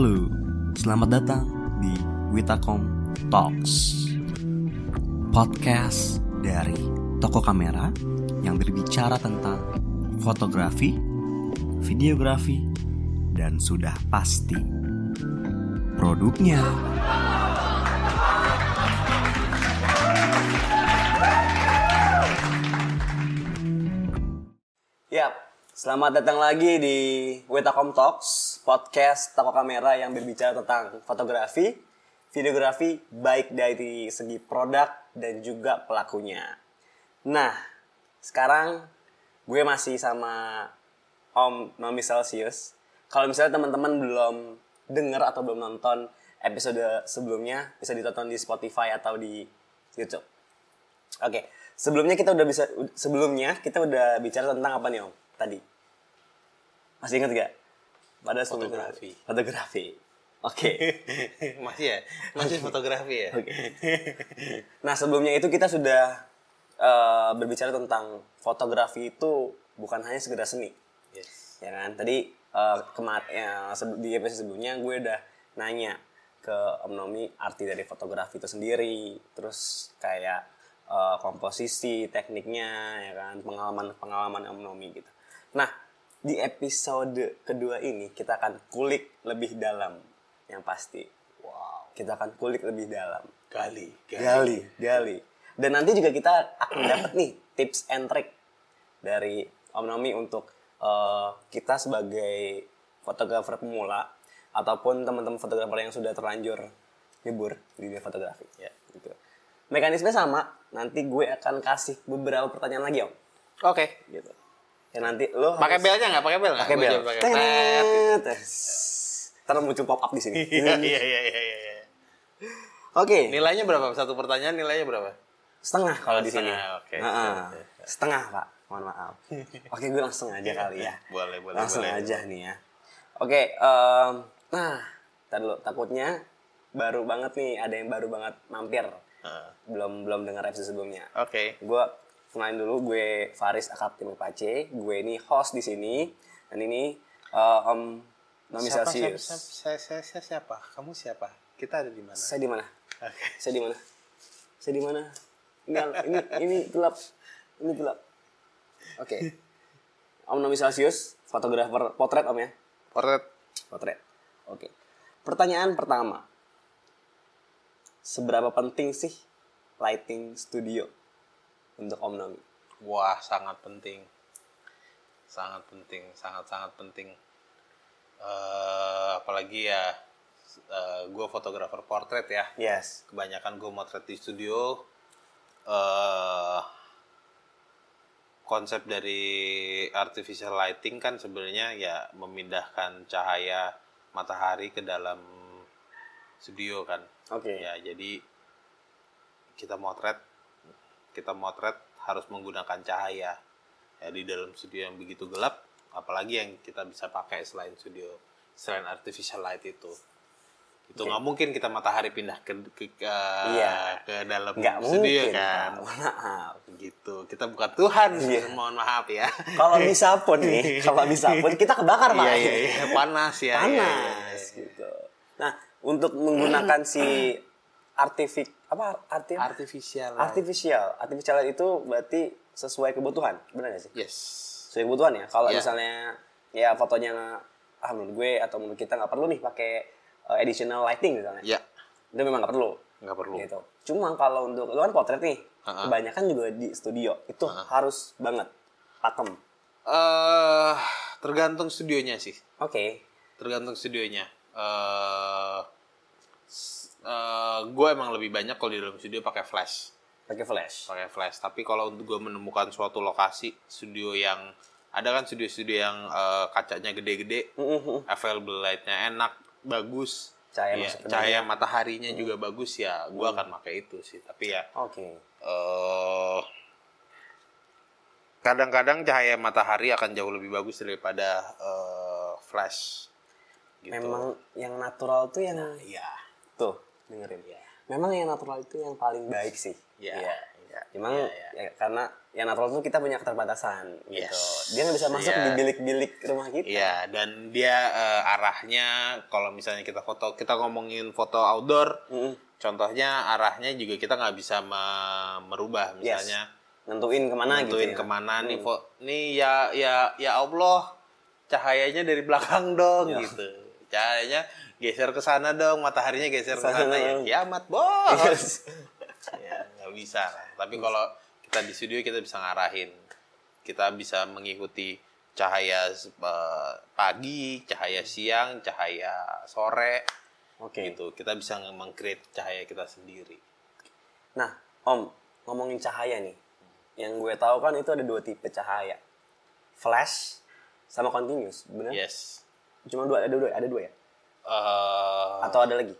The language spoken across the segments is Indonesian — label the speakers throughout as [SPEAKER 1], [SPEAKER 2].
[SPEAKER 1] Halo, selamat datang di Witakom Talks Podcast dari toko kamera yang berbicara tentang fotografi, videografi, dan sudah pasti produknya.
[SPEAKER 2] Yap, selamat datang lagi di Wetakom Talks, podcast toko kamera yang berbicara tentang fotografi, videografi, baik dari segi produk dan juga pelakunya. Nah, sekarang gue masih sama Om Mami Celsius. Kalau misalnya teman-teman belum dengar atau belum nonton episode sebelumnya, bisa ditonton di Spotify atau di YouTube. Oke, sebelumnya kita udah bisa sebelumnya kita udah bicara tentang apa nih Om tadi? Masih ingat gak? Pada
[SPEAKER 3] Fotografi.
[SPEAKER 2] Fotografi. Oke.
[SPEAKER 3] masih ya masih fotografi ya
[SPEAKER 2] Oke. Nah sebelumnya itu kita sudah eh, berbicara tentang fotografi itu bukan hanya sekedar seni,
[SPEAKER 3] yes
[SPEAKER 2] ya kan? Tadi uh, kemarin di episode sebelumnya gue udah nanya ke Om Nomi arti dari fotografi itu sendiri, terus kayak eh, komposisi, tekniknya, ya kan, pengalaman pengalaman Om Nomi gitu. Nah di episode kedua ini kita akan kulik lebih dalam, yang pasti.
[SPEAKER 3] wow
[SPEAKER 2] Kita akan kulik lebih dalam.
[SPEAKER 3] gali
[SPEAKER 2] Gali, gali. Dan nanti juga kita akan dapat nih tips and trick dari Om Nomi untuk eh, kita sebagai fotografer pemula ataupun teman-teman fotografer yang sudah terlanjur libur di dunia fotografi. Ya, gitu. Mekanisme sama. Nanti gue akan kasih beberapa pertanyaan lagi om.
[SPEAKER 3] oke
[SPEAKER 2] Gitu. Ya nanti lo
[SPEAKER 3] pakai belnya nggak pakai bel
[SPEAKER 2] pakai bel. Ntar muncul pop up di sini.
[SPEAKER 3] iya iya iya iya iya
[SPEAKER 2] Oke.
[SPEAKER 3] nilainya berapa satu pertanyaan nilainya berapa
[SPEAKER 2] setengah kalau di sini.
[SPEAKER 3] Setengah, oke.
[SPEAKER 2] Heeh. Setengah pak, mohon maaf. Oke, gue langsung aja kali ya.
[SPEAKER 3] boleh boleh
[SPEAKER 2] langsung aja nih ya. Oke, nah, tar dulu. Takutnya baru banget nih, ada yang baru banget mampir. Belum belum dengar episode sebelumnya.
[SPEAKER 3] oke
[SPEAKER 2] Gue kenalin dulu, gue Faris Akademi Pace. Gue ini host di sini. Dan ini eh, Om Nomi
[SPEAKER 3] siapa, siapa,
[SPEAKER 2] Celsius.
[SPEAKER 3] siapa, saya, saya, saya siapa kamu siapa kita ada di mana
[SPEAKER 2] Saya di mana?
[SPEAKER 3] oke
[SPEAKER 2] Saya di mana? Saya di mana? Ini ini ini gelap. Ini gelap. Oke. Om Nomi Celsius, fotografer potret Om ya.
[SPEAKER 3] portret
[SPEAKER 2] Potret. Oke. Pertanyaan pertama. Seberapa penting sih lighting studio untuk Om Nomi?
[SPEAKER 3] wah sangat penting sangat penting sangat sangat penting eh apalagi ya gue fotografer portrait ya
[SPEAKER 2] Yes.
[SPEAKER 3] kebanyakan gue motret di studio eh konsep dari artificial lighting kan sebenarnya ya memindahkan cahaya matahari ke dalam studio kan
[SPEAKER 2] Oke.
[SPEAKER 3] ya jadi kita motret kita motret harus menggunakan cahaya ya di dalam studio yang begitu gelap apalagi yang kita bisa pakai selain studio selain artificial light itu itu nggak mungkin kita matahari pindah ke ke, ke-
[SPEAKER 2] Iya.
[SPEAKER 3] ke dalam
[SPEAKER 2] Nggak
[SPEAKER 3] studio
[SPEAKER 2] mungkin.
[SPEAKER 3] kan.
[SPEAKER 2] Maaf.
[SPEAKER 3] gitu kita bukan Tuhan
[SPEAKER 2] Iya.
[SPEAKER 3] mohon maaf ya
[SPEAKER 2] Kalau bisa pun nih, kalau bisa pun kita kebakar Pak.
[SPEAKER 3] iya iya iya panas ya
[SPEAKER 2] Panas
[SPEAKER 3] iya, iya, iya.
[SPEAKER 2] gitu. Nah, untuk menggunakan si artifik apa arti
[SPEAKER 3] artificial
[SPEAKER 2] artificial. Artificial itu berarti sesuai kebutuhan benar gak sih?
[SPEAKER 3] Yes.
[SPEAKER 2] Sesuai kebutuhan ya? Kalau
[SPEAKER 3] Iya.
[SPEAKER 2] misalnya ya fotonya ah menurut gue atau menurut kita nggak perlu nih pakai uh, additional lighting misalnya.
[SPEAKER 3] Ya.
[SPEAKER 2] Itu memang nggak perlu.
[SPEAKER 3] Nggak perlu.
[SPEAKER 2] Gitu. Cuma kalau untuk lu kan potret nih.
[SPEAKER 3] Ha-ha.
[SPEAKER 2] kebanyakan juga di studio. Itu harus banget. Pakem.
[SPEAKER 3] Eh tergantung studionya sih.
[SPEAKER 2] Oke.
[SPEAKER 3] Tergantung studionya eh gue emang lebih banyak kalau di dalam studio pakai flash.
[SPEAKER 2] Pakai flash.
[SPEAKER 3] Pakai flash. Tapi kalau untuk gue menemukan suatu lokasi studio yang ada kan studio-studio yang eh, kacanya gede-gede available lightnya enak bagus.
[SPEAKER 2] Cahaya
[SPEAKER 3] Iya,
[SPEAKER 2] ke
[SPEAKER 3] cahaya
[SPEAKER 2] dalam.
[SPEAKER 3] mataharinya juga bagus ya gue akan pakai itu sih. Tapi ya
[SPEAKER 2] oke.
[SPEAKER 3] eh kadang-kadang cahaya matahari akan jauh lebih bagus daripada eh, flash. Gitu.
[SPEAKER 2] Memang yang natural tuh yang
[SPEAKER 3] iya.
[SPEAKER 2] Tuh dengerin memang yang natural itu yang paling baik sih
[SPEAKER 3] Iya. Ya,
[SPEAKER 2] Memang
[SPEAKER 3] ya, ya.
[SPEAKER 2] ya, karena yang natural tuh kita punya keterbatasan gitu.
[SPEAKER 3] Yes.
[SPEAKER 2] Dia nggak bisa masuk
[SPEAKER 3] Iya.
[SPEAKER 2] di bilik-bilik rumah kita.
[SPEAKER 3] Iya, dan dia eh, arahnya kalau misalnya kita foto, kita ngomongin foto outdoor,
[SPEAKER 2] Mm-mm.
[SPEAKER 3] contohnya arahnya juga kita nggak bisa me- merubah,
[SPEAKER 2] Yes.
[SPEAKER 3] misalnya
[SPEAKER 2] Nentuin ke mana gitu.
[SPEAKER 3] nentuin
[SPEAKER 2] ya.
[SPEAKER 3] ke mana nih, fo- nih ya ya ya Allah, cahayanya dari belakang dong
[SPEAKER 2] Ya.
[SPEAKER 3] gitu, cahayanya geser ke sana dong, mataharinya geser ke
[SPEAKER 2] Sana
[SPEAKER 3] ya, kiamat bos.
[SPEAKER 2] Yes.
[SPEAKER 3] ya nggak bisa lah. Tapi kalau kita di studio kita bisa ngarahin, kita bisa mengikuti cahaya eh, pagi, cahaya siang, cahaya sore,
[SPEAKER 2] Oke.
[SPEAKER 3] gitu. Kita bisa meng-create cahaya kita sendiri.
[SPEAKER 2] Nah, Om, ngomongin cahaya nih. Yang gue tahu kan itu ada dua tipe cahaya. Flash sama continuous, bener?
[SPEAKER 3] Yes.
[SPEAKER 2] Cuma dua, ada dua, ada dua ya?
[SPEAKER 3] Eh,
[SPEAKER 2] Atau ada lagi?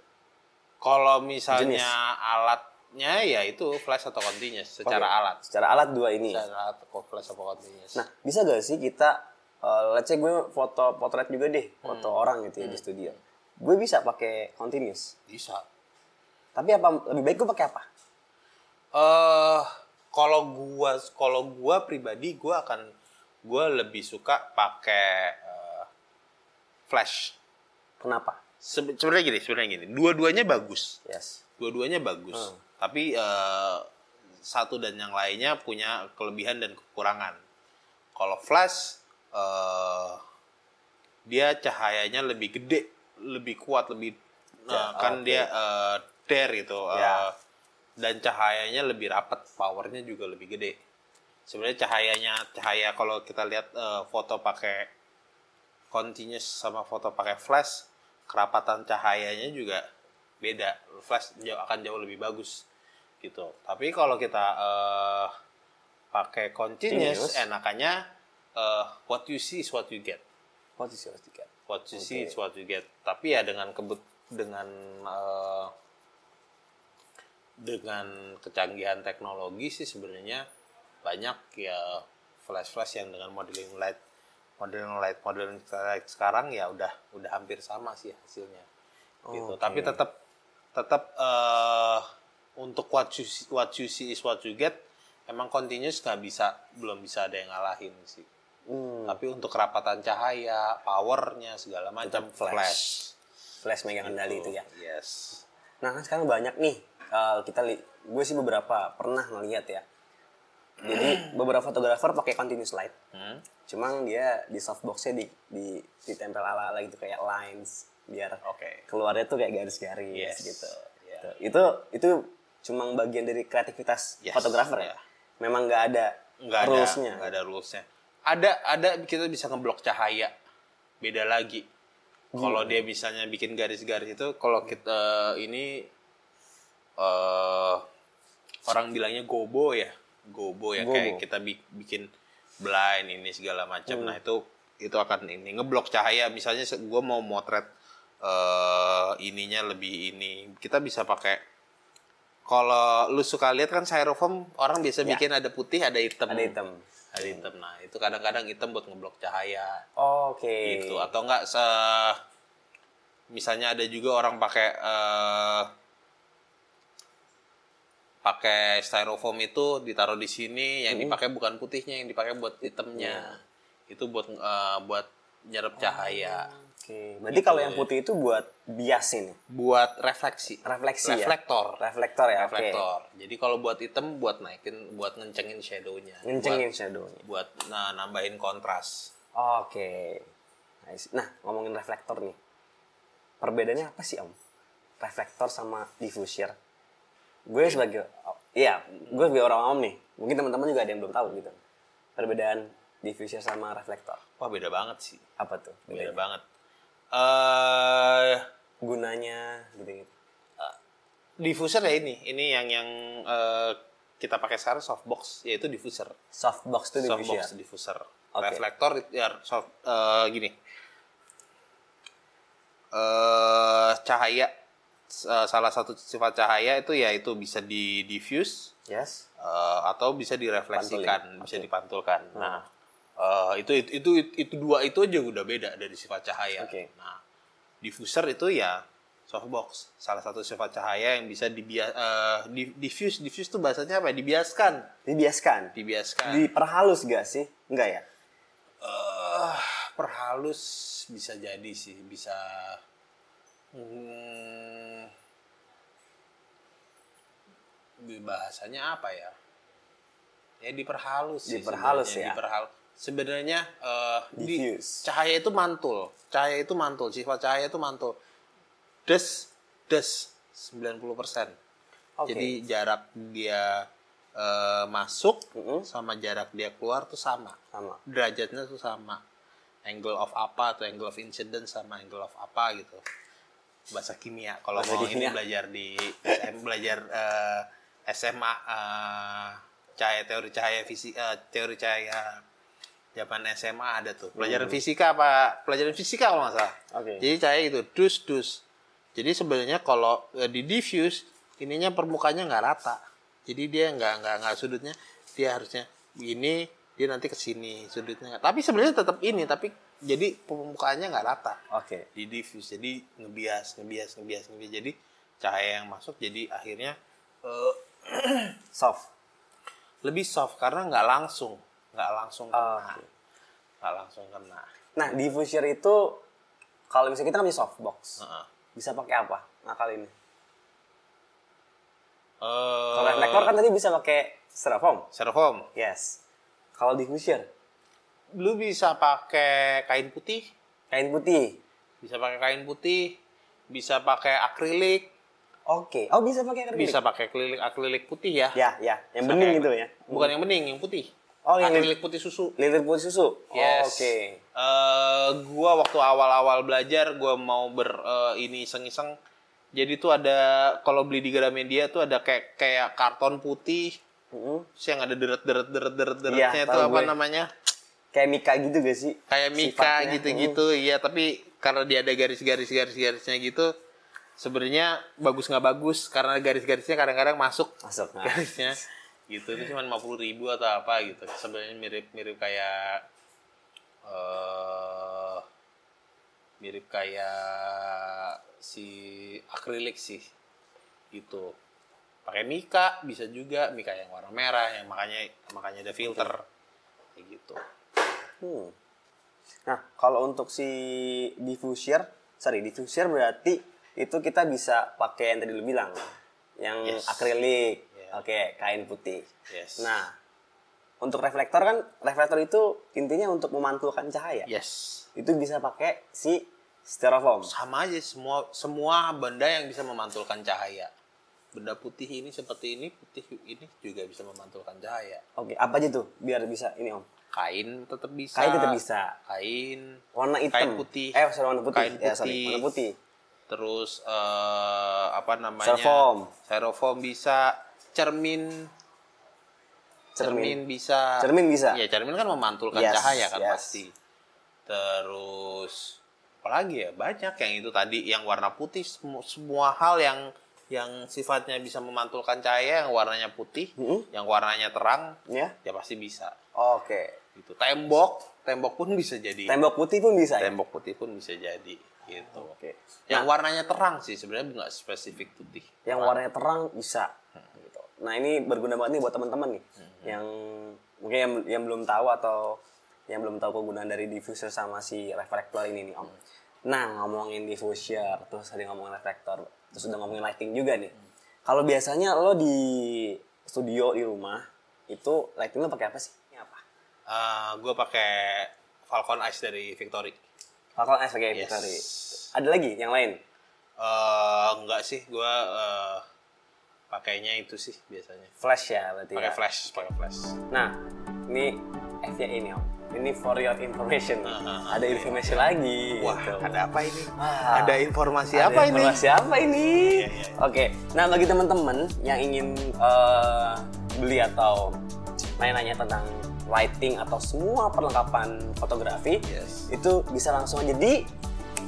[SPEAKER 3] kalau misalnya
[SPEAKER 2] Jenis.
[SPEAKER 3] alatnya ya itu flash atau continuous secara
[SPEAKER 2] Oke.
[SPEAKER 3] alat.
[SPEAKER 2] Secara alat dua ini.
[SPEAKER 3] Secara alat flash atau continuous.
[SPEAKER 2] Nah, bisa gak sih kita, uh, let's say gue foto potret juga deh, foto
[SPEAKER 3] Hmm.
[SPEAKER 2] orang gitu ya di studio. Gue bisa pakai continuous.
[SPEAKER 3] bisa.
[SPEAKER 2] Tapi apa lebih baik gue pakai apa?
[SPEAKER 3] eh kalau gua kalau gua pribadi gua akan gua lebih suka pakai eh, flash.
[SPEAKER 2] Kenapa?
[SPEAKER 3] Sebe- Sebenarnya gini, sebenarnya gini. Dua-duanya bagus.
[SPEAKER 2] Yes.
[SPEAKER 3] Dua-duanya bagus.
[SPEAKER 2] Hmm.
[SPEAKER 3] Tapi eh, satu dan yang lainnya punya kelebihan dan kekurangan. Kalau flash eh dia cahayanya lebih gede, lebih kuat, lebih
[SPEAKER 2] Ya,
[SPEAKER 3] eh, kan
[SPEAKER 2] oke.
[SPEAKER 3] dia eh, dare gitu. eh,
[SPEAKER 2] Ya.
[SPEAKER 3] dan cahayanya lebih rapat, powernya juga lebih gede. Sebenarnya cahayanya cahaya kalau kita lihat eh, foto pakai continuous sama foto pakai flash, kerapatan cahayanya juga beda. Flash jauh, akan jauh lebih bagus gitu. Tapi kalau kita eh, pakai continuous, enakannya eh, what you see is what you get.
[SPEAKER 2] What is your ticket?
[SPEAKER 3] What you see
[SPEAKER 2] Oke.
[SPEAKER 3] is what you get. Tapi ya dengan kebut dengan eh, dengan kecanggihan teknologi sih sebenarnya banyak ya flash-flash yang dengan modeling light modeling light modeling light sekarang ya udah udah hampir sama sih hasilnya gitu
[SPEAKER 2] Oke.
[SPEAKER 3] tapi tetap tetap eh, untuk what you see, what you see is what you get emang continuous nggak bisa belum bisa ada yang ngalahin sih
[SPEAKER 2] Hmm,
[SPEAKER 3] tapi untuk kerapatan cahaya, powernya segala macam
[SPEAKER 2] flash.
[SPEAKER 3] flash.
[SPEAKER 2] flash megang kendali itu ya.
[SPEAKER 3] Yes.
[SPEAKER 2] Nah kan sekarang banyak nih uh, kita li gue sih beberapa pernah ngeliat ya. Jadi beberapa fotografer pakai continuous light.
[SPEAKER 3] Hmm?
[SPEAKER 2] Cuma dia di softboxnya di, di ditempel ala ala gitu kayak lines biar
[SPEAKER 3] Oke.
[SPEAKER 2] keluarnya tuh kayak garis-garis
[SPEAKER 3] Yes.
[SPEAKER 2] gitu.
[SPEAKER 3] Yeah.
[SPEAKER 2] Tuh. Itu itu cuma bagian dari kreativitas
[SPEAKER 3] Yes,
[SPEAKER 2] fotografer ya.
[SPEAKER 3] yeah.
[SPEAKER 2] Memang nggak ada
[SPEAKER 3] Nggak ada
[SPEAKER 2] rulesnya.
[SPEAKER 3] nggak ada rulesnya. Ada ada kita bisa ngeblok cahaya. Beda lagi. Kalau dia misalnya bikin garis-garis itu, kalau kita ini eh orang bilangnya gobo ya, gobo ya
[SPEAKER 2] Gobo.
[SPEAKER 3] kayak kita bi- bikin blind ini segala macam. Nah itu itu akan ini ngeblok cahaya. Misalnya gue mau motret eh ininya lebih ini, kita bisa pakai kalau lu suka lihat kan styrofoam orang biasa
[SPEAKER 2] Ya.
[SPEAKER 3] bikin ada putih ada hitam
[SPEAKER 2] Ada hitam.
[SPEAKER 3] ada hitam nah itu kadang-kadang hitam buat ngeblok cahaya
[SPEAKER 2] Oke.
[SPEAKER 3] gitu atau enggak se misalnya ada juga orang pakai eh, pakai styrofoam itu ditaruh di sini yang dipakai bukan putihnya yang dipakai buat hitamnya itu buat eh, buat nyerap cahaya
[SPEAKER 2] Oke. Berarti kalau yang putih itu buat bias ini.
[SPEAKER 3] buat refleksi
[SPEAKER 2] Refleksi ya?
[SPEAKER 3] reflektor
[SPEAKER 2] Reflektor ya. Oke.
[SPEAKER 3] reflektor jadi kalau buat hitam buat naikin buat ngencengin shadownya
[SPEAKER 2] Ngencengin shadownya.
[SPEAKER 3] buat, nah, nambahin kontras
[SPEAKER 2] Oke. Nice. Nah, ngomongin reflektor nih. Perbedaannya apa sih, Om? Reflektor sama diffuser. Gue sebagai oh, iya, gue sebagai orang awam nih. Mungkin teman-teman juga ada yang belum tahu gitu. Perbedaan diffuser sama reflektor.
[SPEAKER 3] wah beda banget sih
[SPEAKER 2] Apa tuh?
[SPEAKER 3] beda
[SPEAKER 2] bedanya?
[SPEAKER 3] banget eh
[SPEAKER 2] Gunanya gitu-gitu.
[SPEAKER 3] diffuser ya ini ini yang yang eh, kita pakai sekarang softbox yaitu diffuser
[SPEAKER 2] Softbox tuh diffuser.
[SPEAKER 3] softbox diffuser
[SPEAKER 2] Oke.
[SPEAKER 3] reflektor itu ya soft eh, gini eh cahaya eh, salah satu sifat cahaya itu ya itu bisa di diffuse
[SPEAKER 2] Yes.
[SPEAKER 3] eh, atau bisa direfleksikan,
[SPEAKER 2] Pantulin.
[SPEAKER 3] bisa dipantulkan. Nah, eh, itu, itu itu itu dua itu aja udah beda dari sifat cahaya.
[SPEAKER 2] Oke.
[SPEAKER 3] Nah, diffuser itu ya softbox salah satu sifat cahaya yang bisa dibia eh, di- diffuse diffuse tuh bahasanya apa ya? dibiaskan
[SPEAKER 2] Dibiaskan.
[SPEAKER 3] dibiaskan
[SPEAKER 2] Diperhalus gak sih? Enggak ya?
[SPEAKER 3] Eh, perhalus bisa jadi sih bisa hmm, bahasanya apa ya ya diperhalus sih
[SPEAKER 2] Diperhalus
[SPEAKER 3] sebenarnya.
[SPEAKER 2] ya.
[SPEAKER 3] Diperhal- sebenarnya eh, di- cahaya itu mantul cahaya itu mantul sifat cahaya itu mantul des des 90%
[SPEAKER 2] Oke.
[SPEAKER 3] jadi jarak dia eh, masuk
[SPEAKER 2] Mm-mm.
[SPEAKER 3] sama jarak dia keluar tuh sama
[SPEAKER 2] Sama.
[SPEAKER 3] derajatnya tuh sama angle of apa atau angle of incidence sama angle of apa gitu bahasa kimia kalau mau ini belajar di SM belajar eh, SMA eh, cahaya teori cahaya fisika teori cahaya zaman SMA ada tuh. Pelajaran fisika apa? Pelajaran fisika kalau nggak salah.
[SPEAKER 2] Oke.
[SPEAKER 3] jadi cahaya itu dus dus. Jadi sebenarnya kalau eh, di diffuse ininya permukaannya nggak rata. Jadi dia nggak nggak nggak sudutnya dia harusnya ini dia nanti ke sini sudutnya tapi sebenarnya tetap ini tapi jadi permukaannya nggak rata.
[SPEAKER 2] Oke.
[SPEAKER 3] di diffuse jadi ngebias ngebias ngebias ngebias. Jadi cahaya yang masuk jadi akhirnya eh,
[SPEAKER 2] Soft.
[SPEAKER 3] lebih soft karena nggak langsung nggak langsung kena
[SPEAKER 2] Oke.
[SPEAKER 3] nggak langsung kena
[SPEAKER 2] Nah, diffuser itu kalau misalnya kita kan punya softbox.
[SPEAKER 3] Heeh.
[SPEAKER 2] Bisa pakai apa? Nah, kali ini.
[SPEAKER 3] Eh,
[SPEAKER 2] Kalau reflektor kan tadi bisa pakai styrofoam.
[SPEAKER 3] styrofoam
[SPEAKER 2] Yes. Kalau diffuser,
[SPEAKER 3] lu bisa pakai kain putih
[SPEAKER 2] kain putih.
[SPEAKER 3] bisa pakai kain putih bisa pakai akrilik
[SPEAKER 2] Oke. Oh, bisa pakai akrilik.
[SPEAKER 3] bisa pakai akrilik akrilik putih ya
[SPEAKER 2] Ya, ya. Yang
[SPEAKER 3] Bisa
[SPEAKER 2] bening gitu ya.
[SPEAKER 3] bukan yang bening yang putih
[SPEAKER 2] Oh, yang
[SPEAKER 3] akrilik putih susu
[SPEAKER 2] Liter putih susu.
[SPEAKER 3] Yes.
[SPEAKER 2] Oke.
[SPEAKER 3] Eh, gua waktu awal-awal belajar gua mau ber eh, ini iseng-iseng. Jadi tuh ada kalau beli di Gramedia tuh ada kayak kayak karton putih
[SPEAKER 2] Mm-mm.
[SPEAKER 3] terus yang ada deret-deret deret-deret
[SPEAKER 2] Iya,
[SPEAKER 3] deretnya itu apa
[SPEAKER 2] gue.
[SPEAKER 3] namanya?
[SPEAKER 2] Kayak Mika gitu gak sih?
[SPEAKER 3] Kayak Mika
[SPEAKER 2] Sifatnya.
[SPEAKER 3] gitu-gitu. Iya, tapi karena dia ada garis-garis garis-garisnya gitu sebenarnya bagus nggak bagus karena garis-garisnya kadang-kadang masuk.
[SPEAKER 2] Masuk. Nah.
[SPEAKER 3] garisnya gitu itu cuma 50 ribu atau apa gitu sebenarnya mirip-mirip kayak eh mirip kayak si akrilik sih gitu pakai mika bisa juga mika yang warna merah yang makanya makanya ada filter kayak gitu
[SPEAKER 2] Hmm. Nah, kalau untuk si diffuser, sorry, diffuser berarti itu kita bisa pakai yang tadi lu bilang, yang
[SPEAKER 3] Yes.
[SPEAKER 2] akrilik,
[SPEAKER 3] Yeah.
[SPEAKER 2] oke, kain putih.
[SPEAKER 3] yes
[SPEAKER 2] Nah, untuk reflektor kan, reflektor itu intinya untuk memantulkan cahaya.
[SPEAKER 3] yes
[SPEAKER 2] Itu bisa pakai si styrofoam.
[SPEAKER 3] sama aja semua semua benda yang bisa memantulkan cahaya benda putih ini seperti ini putih ini juga bisa memantulkan cahaya
[SPEAKER 2] Oke, apa aja tuh biar bisa ini om?
[SPEAKER 3] kain tetap bisa
[SPEAKER 2] Kain tetap bisa.
[SPEAKER 3] kain
[SPEAKER 2] Warna hitam.
[SPEAKER 3] Kain putih.
[SPEAKER 2] Eh, sorry, warna putih.
[SPEAKER 3] Kain
[SPEAKER 2] Ya, sorry,
[SPEAKER 3] putih.
[SPEAKER 2] warna putih.
[SPEAKER 3] Terus eh, apa namanya
[SPEAKER 2] Styrofoam.
[SPEAKER 3] styrofoam bisa cermin cermin, bisa
[SPEAKER 2] Cermin bisa.
[SPEAKER 3] ya cermin kan memantulkan
[SPEAKER 2] Yes,
[SPEAKER 3] cahaya kan
[SPEAKER 2] yes.
[SPEAKER 3] pasti terus apalagi ya banyak yang itu tadi yang warna putih semua, semua hal yang yang sifatnya bisa memantulkan cahaya yang warnanya putih
[SPEAKER 2] Mm-mm.
[SPEAKER 3] yang warnanya terang
[SPEAKER 2] Ya.
[SPEAKER 3] ya pasti bisa
[SPEAKER 2] Oke.
[SPEAKER 3] gitu tembok tembok pun bisa jadi
[SPEAKER 2] Tembok putih pun bisa ya?
[SPEAKER 3] tembok putih pun bisa jadi gitu.
[SPEAKER 2] Oke.
[SPEAKER 3] yang warnanya terang sih sebenarnya nggak spesifik putih.
[SPEAKER 2] Yang warnanya terang bisa. Gitu. nah ini berguna banget nih buat teman-teman nih
[SPEAKER 3] Hmm.
[SPEAKER 2] yang mungkin yang, yang belum tahu atau yang belum tahu kegunaan dari diffuser sama si reflektor ini nih om. Nah ngomongin diffuser terus tadi ngomongin reflektor terus udah ngomongin lighting juga nih. Kalau biasanya lo di studio di rumah itu lighting lo pakai apa sih? Ini apa
[SPEAKER 3] gue pakai Falcon Ice dari Victory
[SPEAKER 2] Falcon S pakai
[SPEAKER 3] Yes.
[SPEAKER 2] Victory. ada lagi yang lain
[SPEAKER 3] Eh enggak sih gue pakainya itu sih biasanya
[SPEAKER 2] flash ya berarti
[SPEAKER 3] pakai
[SPEAKER 2] ya?
[SPEAKER 3] flash pakai flash
[SPEAKER 2] Nah, ini FYI ini om. Ini for your information.
[SPEAKER 3] Ah,
[SPEAKER 2] ada informasi lagi.
[SPEAKER 3] wah
[SPEAKER 2] gitu.
[SPEAKER 3] ada apa ini
[SPEAKER 2] Wah.
[SPEAKER 3] ada informasi
[SPEAKER 2] Ada
[SPEAKER 3] apa ini
[SPEAKER 2] informasi apa ini?
[SPEAKER 3] Iya, iya.
[SPEAKER 2] Oke, nah bagi teman-teman yang ingin eh, beli atau nanya-nanya tentang lighting atau semua perlengkapan fotografi,
[SPEAKER 3] Yes.
[SPEAKER 2] itu bisa langsung aja di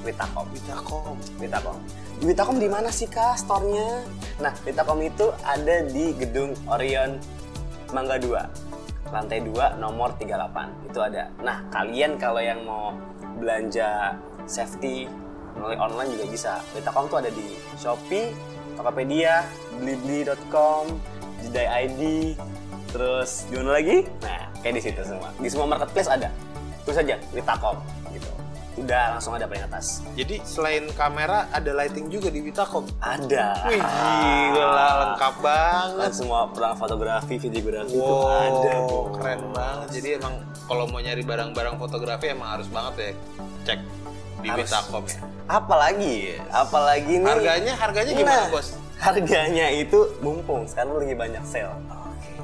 [SPEAKER 2] Witacom.
[SPEAKER 3] Witacom
[SPEAKER 2] Witacom. Di Witacom di mana sih kak store-nya? Nah, Witacom itu ada di gedung Orion Mangga 2. Lantai 2 nomor 38. Itu ada. Nah, kalian kalau yang mau belanja safety melalui online juga bisa Witacom tuh ada di Shopee Tokopedia Blibli.com Jedai ID terus di mana lagi nah kayak di situ semua di semua marketplace ada terus aja Witacom gitu udah langsung ada paling atas
[SPEAKER 3] Jadi selain kamera ada lighting juga di Witacom.
[SPEAKER 2] ada
[SPEAKER 3] Wih, gila lengkap banget.
[SPEAKER 2] kan semua perang fotografi videografi itu
[SPEAKER 3] Wow,
[SPEAKER 2] ada Bu.
[SPEAKER 3] keren banget. Jadi emang kalau mau nyari barang-barang fotografi emang harus banget ya cek di
[SPEAKER 2] Harus.
[SPEAKER 3] Witacom ya.
[SPEAKER 2] apalagi apalagi nih
[SPEAKER 3] Harganya harganya gimana,
[SPEAKER 2] Nah,
[SPEAKER 3] Bos?
[SPEAKER 2] Harganya itu mumpung sekarang lagi banyak sale.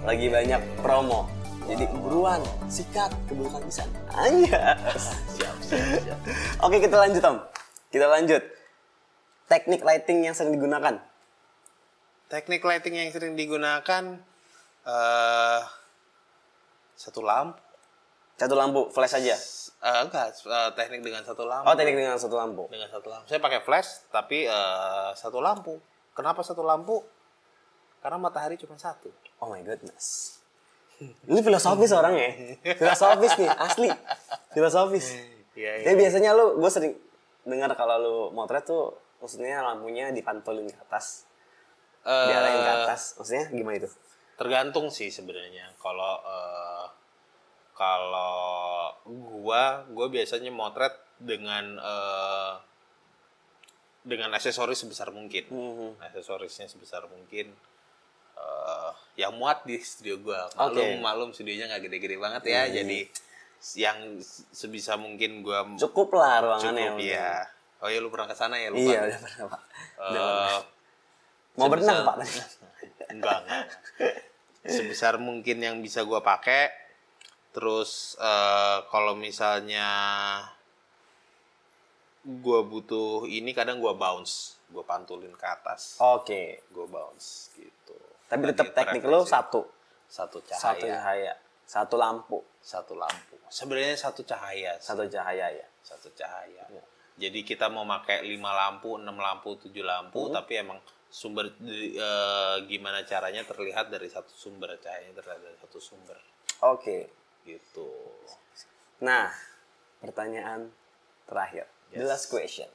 [SPEAKER 2] Lagi banyak promo. Jadi buruan, sikat keburukan bisa. Anya.
[SPEAKER 3] Siap, siap, siap.
[SPEAKER 2] Oke, kita lanjut, Om. Kita lanjut. Teknik lighting yang sering digunakan.
[SPEAKER 3] Teknik lighting yang sering digunakan eh satu lampu.
[SPEAKER 2] Satu lampu flash aja.
[SPEAKER 3] Eh, enggak, eh, teknik dengan satu lampu.
[SPEAKER 2] Oh, teknik dengan satu lampu.
[SPEAKER 3] dengan satu lampu. Saya pakai flash tapi eh, satu lampu. Kenapa satu lampu? Karena matahari cuma satu.
[SPEAKER 2] Oh my goodness. Ini filosofis orangnya. Filosofis nih, asli. Filosofis.
[SPEAKER 3] Iya,
[SPEAKER 2] Jadi biasanya lu, gue sering dengar kalau lu motret tuh, maksudnya lampunya dipantulin ke atas,
[SPEAKER 3] Eh,
[SPEAKER 2] diarahin ke atas. Maksudnya gimana itu?
[SPEAKER 3] tergantung sih sebenarnya. Kalau eh, kalau gua gua biasanya motret dengan eh, dengan aksesoris sebesar mungkin.
[SPEAKER 2] Mhm.
[SPEAKER 3] Aksesorisnya sebesar mungkin. Yang muat di studio gua. Malum
[SPEAKER 2] Oke.
[SPEAKER 3] malum studionya nggak gede-gede banget ya. Jadi yang sebisa mungkin gua
[SPEAKER 2] Cukup lah ruangannya.
[SPEAKER 3] cukup ya. Oh iya lu pernah ke sana ya lupa.
[SPEAKER 2] Iya, udah pernah, Pak. Udah pernah.
[SPEAKER 3] Eh,
[SPEAKER 2] Mau
[SPEAKER 3] sebesar-
[SPEAKER 2] berenang, Pak.
[SPEAKER 3] enggak, enggak. Sebesar mungkin yang bisa gua pakai. Terus eh, kalau misalnya gua butuh ini kadang gua bounce, gua pantulin ke atas.
[SPEAKER 2] Oke.
[SPEAKER 3] Gua bounce gitu.
[SPEAKER 2] Tapi tetap teknik
[SPEAKER 3] terefleksi.
[SPEAKER 2] satu.
[SPEAKER 3] satu
[SPEAKER 2] Satu
[SPEAKER 3] cahaya,
[SPEAKER 2] cahaya. Satu lampu.
[SPEAKER 3] satu lampu. Sebenarnya satu cahaya,
[SPEAKER 2] Satu cahaya ya.
[SPEAKER 3] satu cahaya.
[SPEAKER 2] Ya.
[SPEAKER 3] Jadi kita mau pakai 5 lampu, 6 lampu, 7 lampu,
[SPEAKER 2] Hmm.
[SPEAKER 3] tapi emang sumber eh, gimana caranya terlihat dari satu sumber cahayanya terlihat dari satu sumber
[SPEAKER 2] Oke.
[SPEAKER 3] gitu.
[SPEAKER 2] Nah, pertanyaan terakhir. The
[SPEAKER 3] Yes.
[SPEAKER 2] last question.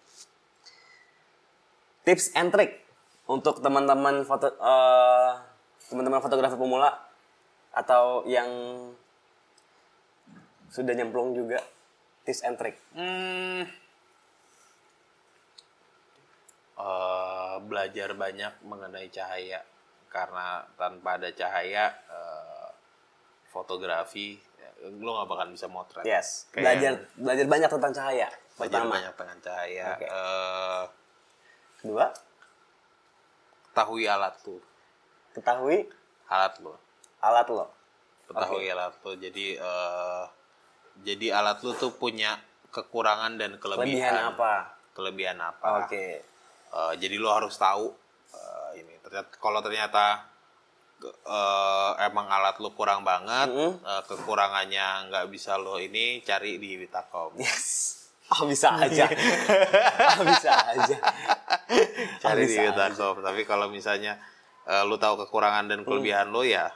[SPEAKER 2] Tips and trick untuk teman-teman foto eh, teman-teman fotografer pemula atau yang sudah nyemplung juga tips and trick.
[SPEAKER 3] Hmm, eh, belajar banyak mengenai cahaya karena tanpa ada cahaya eh, fotografi lo nggak bakal bisa motret.
[SPEAKER 2] Yes.
[SPEAKER 3] Kayak
[SPEAKER 2] Belajar belajar banyak tentang cahaya.
[SPEAKER 3] belajar
[SPEAKER 2] Pertama.
[SPEAKER 3] banyak dengan cahaya.
[SPEAKER 2] Oke.
[SPEAKER 3] Eh,
[SPEAKER 2] Kedua,
[SPEAKER 3] ketahui alat tuh,
[SPEAKER 2] ketahui
[SPEAKER 3] alat lo.
[SPEAKER 2] alat lo.
[SPEAKER 3] ketahui alat lo jadi eh, jadi alat lo tuh punya kekurangan dan kelebihan
[SPEAKER 2] Kelebihan apa?
[SPEAKER 3] kelebihan apa
[SPEAKER 2] Oke.
[SPEAKER 3] Eh, jadi lo harus tahu eh, ini ternyata kalau ternyata eh, emang alat lo kurang banget
[SPEAKER 2] Mm-mm.
[SPEAKER 3] eh, kekurangannya nggak bisa lo ini cari di Witacom
[SPEAKER 2] Yes. Oh bisa aja. oh, bisa aja.
[SPEAKER 3] cari
[SPEAKER 2] Oh,
[SPEAKER 3] di tapi kalau misalnya eh, lo tahu kekurangan dan kelebihan lo ya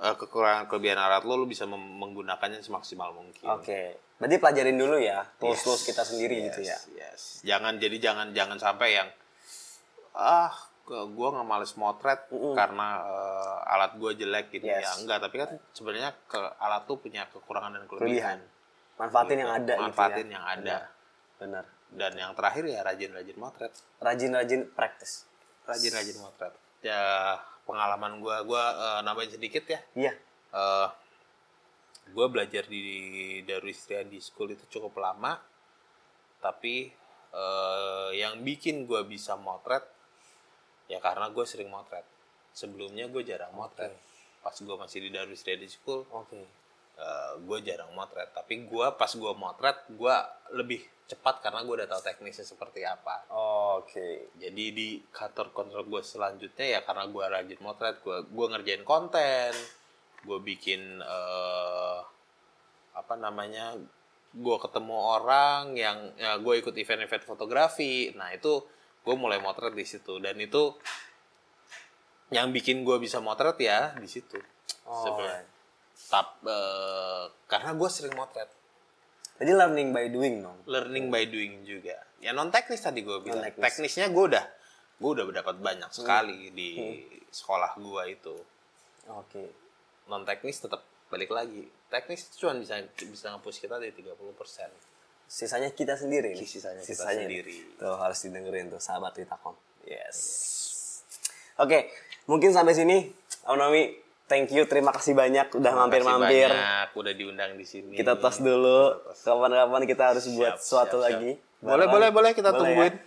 [SPEAKER 3] eh, kekurangan kelebihan alat lo lo bisa menggunakannya semaksimal mungkin
[SPEAKER 2] Oke. Berarti pelajarin dulu ya tools-tools
[SPEAKER 3] Yes,
[SPEAKER 2] kita sendiri
[SPEAKER 3] yes,
[SPEAKER 2] gitu ya.
[SPEAKER 3] Yes. Jangan jadi jangan jangan sampai yang ah gua nggak males motret karena eh, alat gua jelek gitu
[SPEAKER 2] Yes.
[SPEAKER 3] ya enggak tapi kan sebenarnya ke alat tuh punya kekurangan dan
[SPEAKER 2] Kelebihan.
[SPEAKER 3] kelebihan
[SPEAKER 2] Manfaatin yang ada
[SPEAKER 3] manfaatin
[SPEAKER 2] gitu ya.
[SPEAKER 3] yang ada.
[SPEAKER 2] Benar.
[SPEAKER 3] dan yang terakhir ya rajin-rajin motret.
[SPEAKER 2] Rajin-rajin praktis.
[SPEAKER 3] rajin-rajin motret. Ya pengalaman gua gua eh, nambahin sedikit ya.
[SPEAKER 2] Iya.
[SPEAKER 3] eh gue belajar di Darwis Triadi School itu cukup lama. Tapi eh, yang bikin gue bisa motret ya karena gue sering motret. Sebelumnya gue jarang motret. Pas gue masih di Darwis Triadi School
[SPEAKER 2] Oke.
[SPEAKER 3] gue jarang motret tapi gue pas gue motret gue lebih cepat karena gue udah tahu teknisnya seperti apa
[SPEAKER 2] Oke.
[SPEAKER 3] jadi di kantor kontrol gue selanjutnya ya karena gue rajin motret gue gue ngerjain konten gue bikin eh, apa namanya gue ketemu orang yang ya, gue ikut event-event fotografi nah itu gue mulai motret di situ dan itu yang bikin gue bisa motret ya di situ
[SPEAKER 2] Oh.
[SPEAKER 3] sebenarnya Tap, eh, karena gue sering motret
[SPEAKER 2] Jadi learning by doing dong.
[SPEAKER 3] learning by doing juga. Ya non teknis tadi gue bilang.
[SPEAKER 2] Non-teknis.
[SPEAKER 3] Teknisnya gue udah gue udah dapat banyak sekali di sekolah gue itu.
[SPEAKER 2] Oke.
[SPEAKER 3] Non teknis tetap balik lagi. Teknis cuma bisa bisa nge-push kita di 30%.
[SPEAKER 2] Sisanya kita sendiri. nih.
[SPEAKER 3] Sisanya kita sendiri.
[SPEAKER 2] Tuh harus didengerin tuh sahabat Witakom. Yes. Oke, mungkin sampai sini Om Nomi, thank you, terima kasih banyak udah mampir-mampir.
[SPEAKER 3] Makasih banyak udah diundang di sini.
[SPEAKER 2] Kita tos dulu. Kapan-kapan kita harus buat
[SPEAKER 3] Siap,
[SPEAKER 2] sesuatu
[SPEAKER 3] siap,
[SPEAKER 2] lagi.
[SPEAKER 3] Boleh, boleh, boleh kita
[SPEAKER 2] Boleh
[SPEAKER 3] tungguin.
[SPEAKER 2] ya?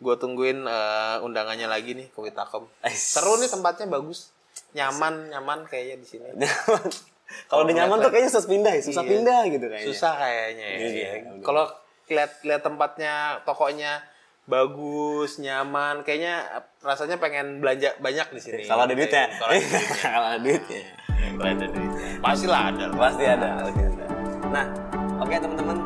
[SPEAKER 3] Gue tungguin eh, undangannya lagi nih ke Witakom. Seru nih tempatnya bagus. Nyaman, nyaman kayaknya di sini.
[SPEAKER 2] Kalau udah nyaman tuh kayaknya susah pindah, ya, susah
[SPEAKER 3] Iya.
[SPEAKER 2] pindah gitu kayaknya.
[SPEAKER 3] Susah kayaknya ya.
[SPEAKER 2] Iya.
[SPEAKER 3] Kalau lihat lihat tempatnya, tokonya bagus, nyaman, kayaknya rasanya pengen belanja banyak di sini. Kalau ada duitnya.
[SPEAKER 2] Kalau ada duitnya.
[SPEAKER 3] Kalau ada duitnya. Pastilah ada. lah.
[SPEAKER 2] Pasti ada, pasti ada. Nah, oke teman-teman,